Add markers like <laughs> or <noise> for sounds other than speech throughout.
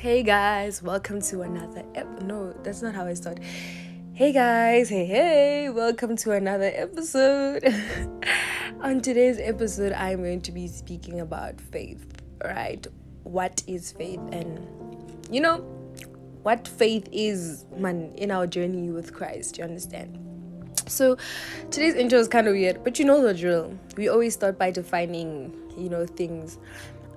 Hey guys, welcome to another ep- no, that's not how I start. Hey guys, hey hey, welcome to another episode. <laughs> On today's episode, I'm going to be speaking about faith, right? What is faith and you know what faith is man in our journey with Christ, you understand? So today's intro is kind of weird, but you know the drill. We always start by defining, you know, things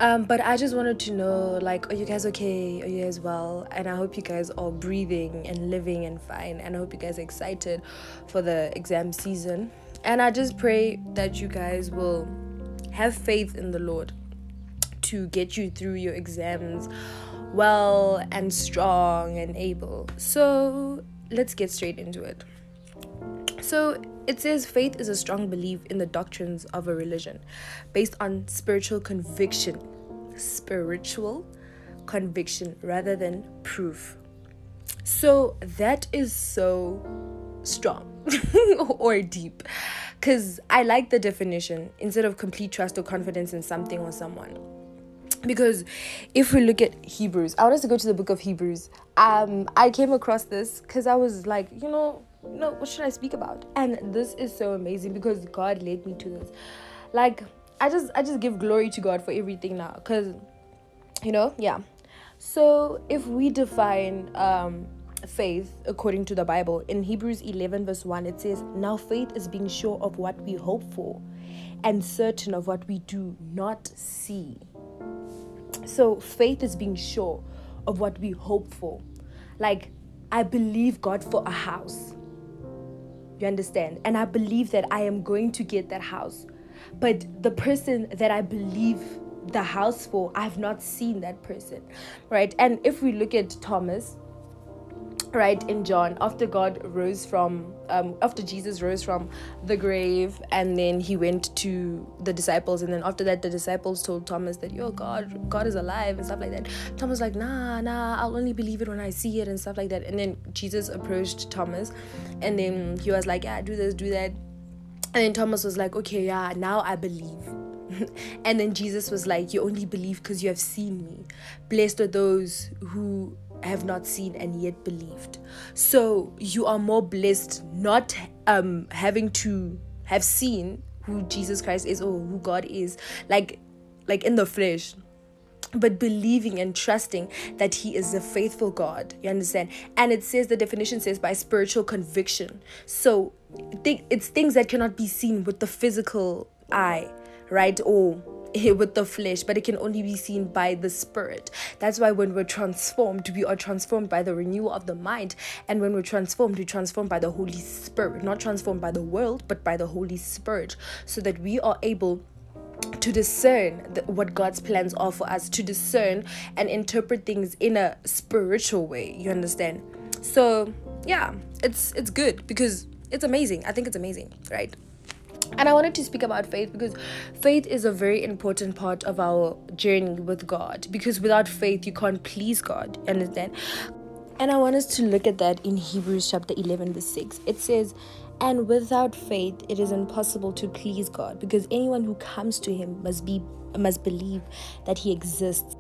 um, but I just wanted to know, like, are you guys okay? Are you guys well? And I hope you guys are breathing and living and fine. And I hope you guys are excited for the exam season. And I just pray that you guys will have faith in the Lord to get you through your exams well and strong and able. So let's get straight into it. So it says faith is a strong belief in the doctrines of a religion based on spiritual conviction. Spiritual conviction rather than proof. So that is so strong <laughs> or deep because I like the definition instead of complete trust or confidence in something or someone. Because if we look at Hebrews, I want us to go to the book of Hebrews. Um, I came across this because I was like, you know, no, what should I speak about? And this is so amazing because God led me to this. Like, I just I just give glory to God for everything now. Cause you know, yeah. So if we define um faith according to the Bible, in Hebrews 11, verse 1, it says, Now faith is being sure of what we hope for and certain of what we do not see. So faith is being sure of what we hope for. Like, I believe God for a house. You understand? And I believe that I am going to get that house. But the person that I believe the house for, I've not seen that person. Right? And if we look at Thomas, right in john after god rose from um, after jesus rose from the grave and then he went to the disciples and then after that the disciples told thomas that yo god god is alive and stuff like that thomas was like nah nah i'll only believe it when i see it and stuff like that and then jesus approached thomas and then he was like yeah do this do that and then thomas was like okay yeah now i believe <laughs> and then jesus was like you only believe because you have seen me blessed are those who have not seen and yet believed. So you are more blessed not um having to have seen who Jesus Christ is or who God is like like in the flesh but believing and trusting that he is a faithful God. You understand? And it says the definition says by spiritual conviction. So it's things that cannot be seen with the physical eye, right? Or <laughs> with the flesh, but it can only be seen by the spirit. That's why when we're transformed, we are transformed by the renewal of the mind. And when we're transformed, we transformed by the Holy Spirit, not transformed by the world, but by the Holy Spirit, so that we are able to discern the, what God's plans are for us, to discern and interpret things in a spiritual way. You understand? So yeah, it's it's good because it's amazing. I think it's amazing, right? And I wanted to speak about faith because faith is a very important part of our journey with God. Because without faith, you can't please God. Understand? And I want us to look at that in Hebrews chapter 11, verse 6. It says, And without faith, it is impossible to please God, because anyone who comes to Him must be must believe that He exists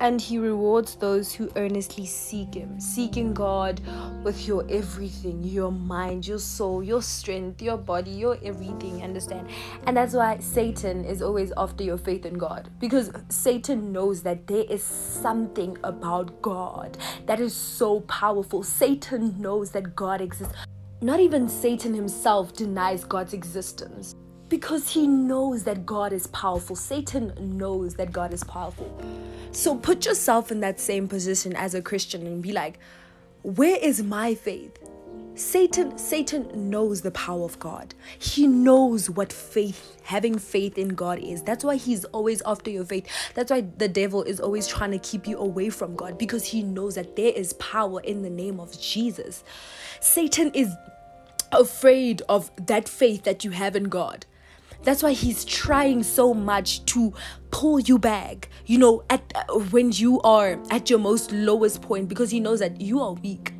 and he rewards those who earnestly seek him seeking god with your everything your mind your soul your strength your body your everything understand and that's why satan is always after your faith in god because satan knows that there is something about god that is so powerful satan knows that god exists not even satan himself denies god's existence because he knows that God is powerful. Satan knows that God is powerful. So put yourself in that same position as a Christian and be like, where is my faith? Satan Satan knows the power of God. He knows what faith, having faith in God is. That's why he's always after your faith. That's why the devil is always trying to keep you away from God because he knows that there is power in the name of Jesus. Satan is afraid of that faith that you have in God. That's why he's trying so much to pull you back, you know, at uh, when you are at your most lowest point because he knows that you are weak.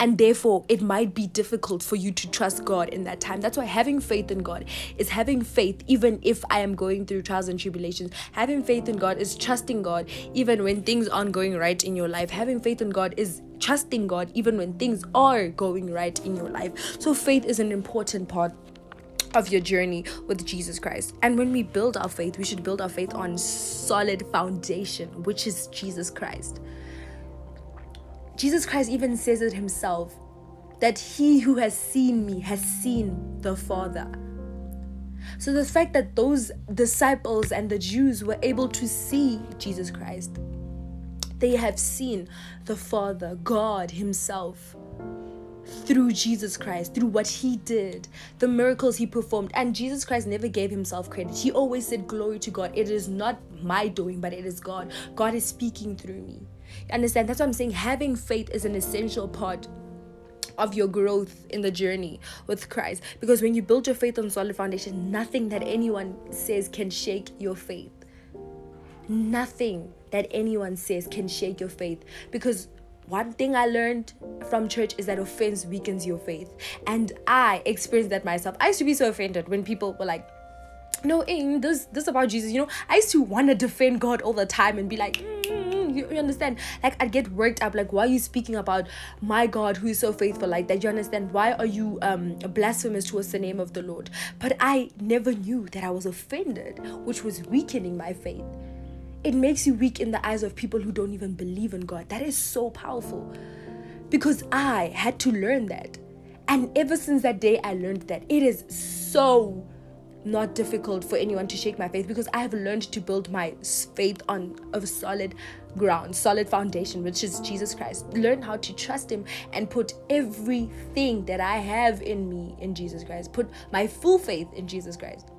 and therefore it might be difficult for you to trust God in that time. That's why having faith in God is having faith even if I am going through trials and tribulations. Having faith in God is trusting God even when things aren't going right in your life. Having faith in God is trusting God even when things are going right in your life. So faith is an important part of your journey with Jesus Christ. And when we build our faith, we should build our faith on solid foundation, which is Jesus Christ. Jesus Christ even says it himself that he who has seen me has seen the Father. So the fact that those disciples and the Jews were able to see Jesus Christ, they have seen the Father, God Himself through Jesus Christ, through what he did, the miracles he performed. And Jesus Christ never gave himself credit. He always said, Glory to God. It is not my doing, but it is God. God is speaking through me. Understand? That's what I'm saying. Having faith is an essential part of your growth in the journey with Christ. Because when you build your faith on solid foundation, nothing that anyone says can shake your faith. Nothing that anyone says can shake your faith. Because one thing I learned from church is that offense weakens your faith. And I experienced that myself. I used to be so offended when people were like, no, Aim, this this about Jesus. You know, I used to want to defend God all the time and be like, mm, you, you understand? Like I'd get worked up. Like, why are you speaking about my God who is so faithful like that? You understand? Why are you um blasphemous towards the name of the Lord? But I never knew that I was offended, which was weakening my faith it makes you weak in the eyes of people who don't even believe in God. That is so powerful. Because I had to learn that. And ever since that day, I learned that it is so not difficult for anyone to shake my faith because I have learned to build my faith on a solid ground, solid foundation, which is Jesus Christ. Learn how to trust Him and put everything that I have in me in Jesus Christ. Put my full faith in Jesus Christ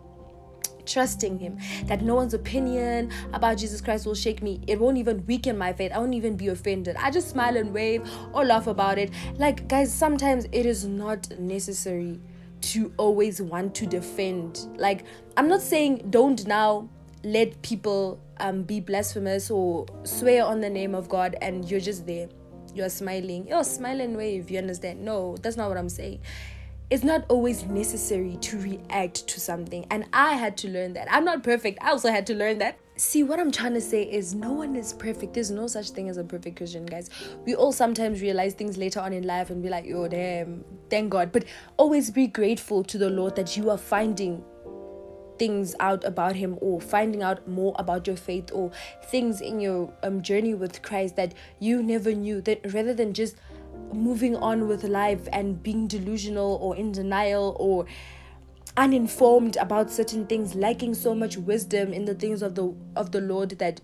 trusting him that no one's opinion about jesus christ will shake me. It won't even weaken my faith. I won't even be offended. I just smile and wave or laugh about it. Like guys sometimes it is not necessary to always want to defend. Like i'm not saying don't now let people um be blasphemous or swear on the name of god and you're just there. You're smiling. You're smiling wave. You understand? No that's not what i'm saying it's not always necessary to react to something. And I had to learn that. I'm not perfect. I also had to learn that. See, what I'm trying to say is no one is perfect. There's no such thing as a perfect Christian, guys. We all sometimes realize things later on in life and be like, oh, damn, thank God. But always be grateful to the Lord that you are finding things out about him or finding out more about your faith or things in your um, journey with Christ that you never knew that rather than just moving on with life and being delusional or in denial or uninformed about certain things lacking so much wisdom in the things of the of the lord that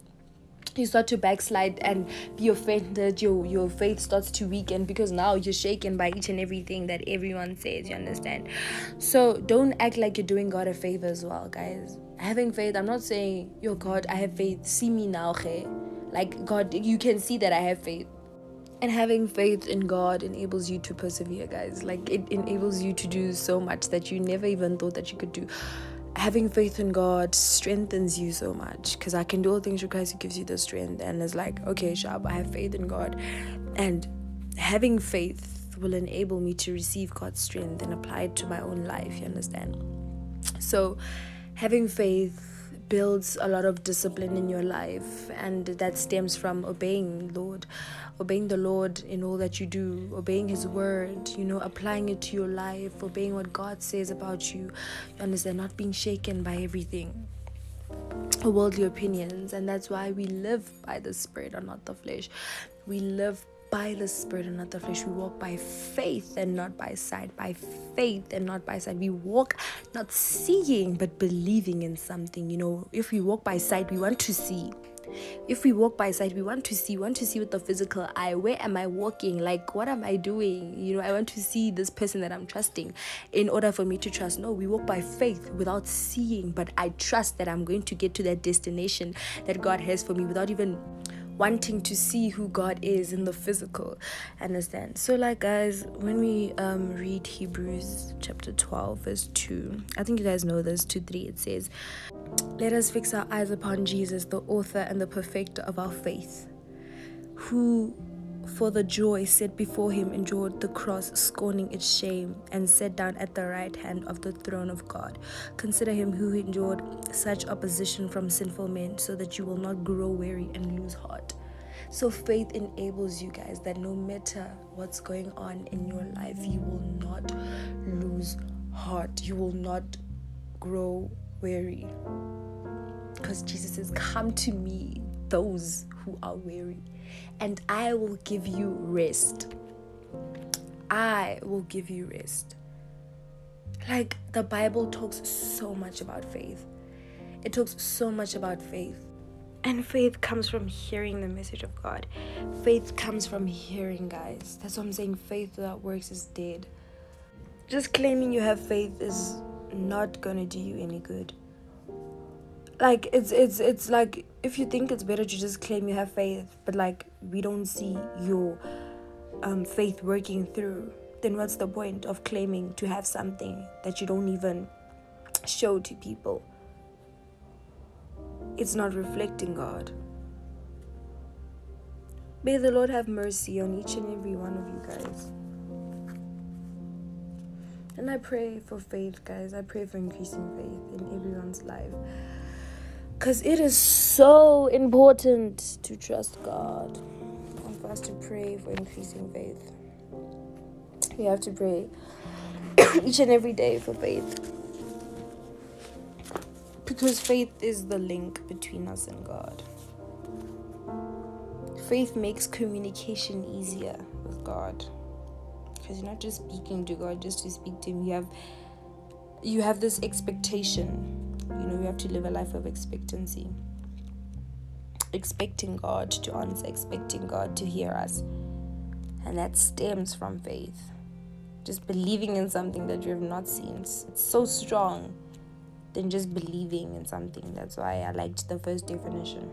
you start to backslide and be offended your your faith starts to weaken because now you're shaken by each and everything that everyone says you understand? So don't act like you're doing god a favor as well guys. Having faith i'm not saying yo god i have faith. See me now okay? Like god you can see that i have faith and having faith in God enables you to persevere, guys. Like it enables you to do so much that you never even thought that you could do. Having faith in God strengthens you so much because I can do all things through Christ who gives you the strength. And it's like, okay, sharp, I have faith in God. And having faith will enable me to receive God's strength and apply it to my own life. You understand? So, having faith builds a lot of discipline in your life and that stems from obeying lord obeying the lord in all that you do obeying his word you know applying it to your life obeying what god says about you. You understand? Not being shaken by everything. Worldly opinions and that's why we live by the spirit and not the flesh. We live by the spirit and not the flesh. We walk by faith and not by sight. By faith and not by sight. We walk not seeing but believing in something. You know, if we walk by sight, we want to see. If we walk by sight, we want to see, we want to see with the physical eye. Where am I walking? Like, what am I doing? You know, I want to see this person that I'm trusting in order for me to trust. No, we walk by faith without seeing, but I trust that I'm going to get to that destination that God has for me without even wanting to see who God is in the physical. Understand? So, like, guys, when we um, read Hebrews chapter 12, verse 2, I think you guys know this 2 3, it says, Let us fix our eyes upon Jesus, the author and the perfecter of our faith, who for the joy set before him endured the cross, scorning its shame, and sat down at the right hand of the throne of God. Consider him who endured such opposition from sinful men, so that you will not grow weary and lose heart. So, faith enables you guys that no matter what's going on in your life, you will not lose heart. You will not grow weary. Because Jesus says, Come to me, those who are weary and I will give you rest. I will give you rest. Like the Bible talks so much about faith. It talks so much about faith. And faith comes from hearing the message of God. Faith comes from hearing, guys. That's what I'm saying. Faith without works is dead. Just claiming you have faith is not gonna do you any good like it's it's it's like if you think it's better to just claim you have faith but like we don't see your um, faith working through then what's the point of claiming to have something that you don't even show to people? It's not reflecting god. May the lord have mercy on each and every one of you guys. And i pray for faith guys. I pray for increasing faith in everyone's life because it is so important to trust God and for us to pray for increasing faith. We have to pray <coughs> each and every day for faith. Because faith is the link between us and God. Faith makes communication easier with God. Because you're not just speaking to God just to speak to Him. You have you have this expectation you know, we have to live a life of expectancy. Expecting God to answer, expecting God to hear us. And that stems from faith. Just believing in something that you have not seen. It's, it's so strong than just believing in something. That's why I liked the first definition.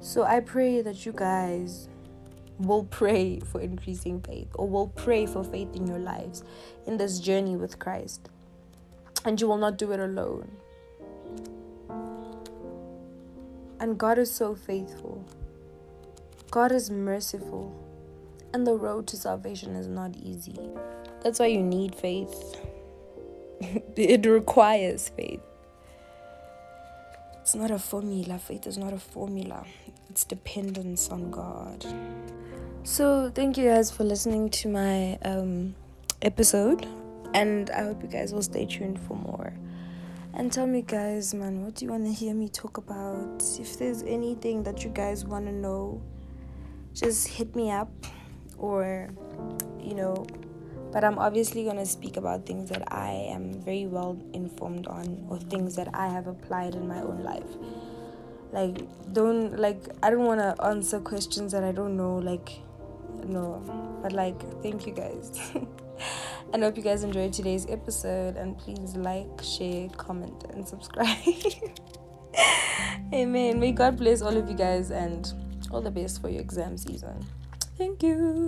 So I pray that you guys will pray for increasing faith or will pray for faith in your lives in this journey with Christ and you will not do it alone. And God is so faithful. God is merciful. And the road to salvation is not easy. That's why you need faith. <laughs> it requires faith. It's not a formula. Faith is not a formula, it's dependence on God. So, thank you guys for listening to my um, episode and I hope you guys will stay tuned for more. And tell me, guys, man, what do you want to hear me talk about? If there's anything that you guys want to know, just hit me up or, you know, but I'm obviously going to speak about things that I am very well informed on or things that I have applied in my own life. Like, don't, like, I don't want to answer questions that I don't know, like, no, but like, thank you guys. <laughs> I hope you guys enjoyed today's episode and please like, share, comment, and subscribe. <laughs> Amen. May God bless all of you guys and all the best for your exam season. Thank you.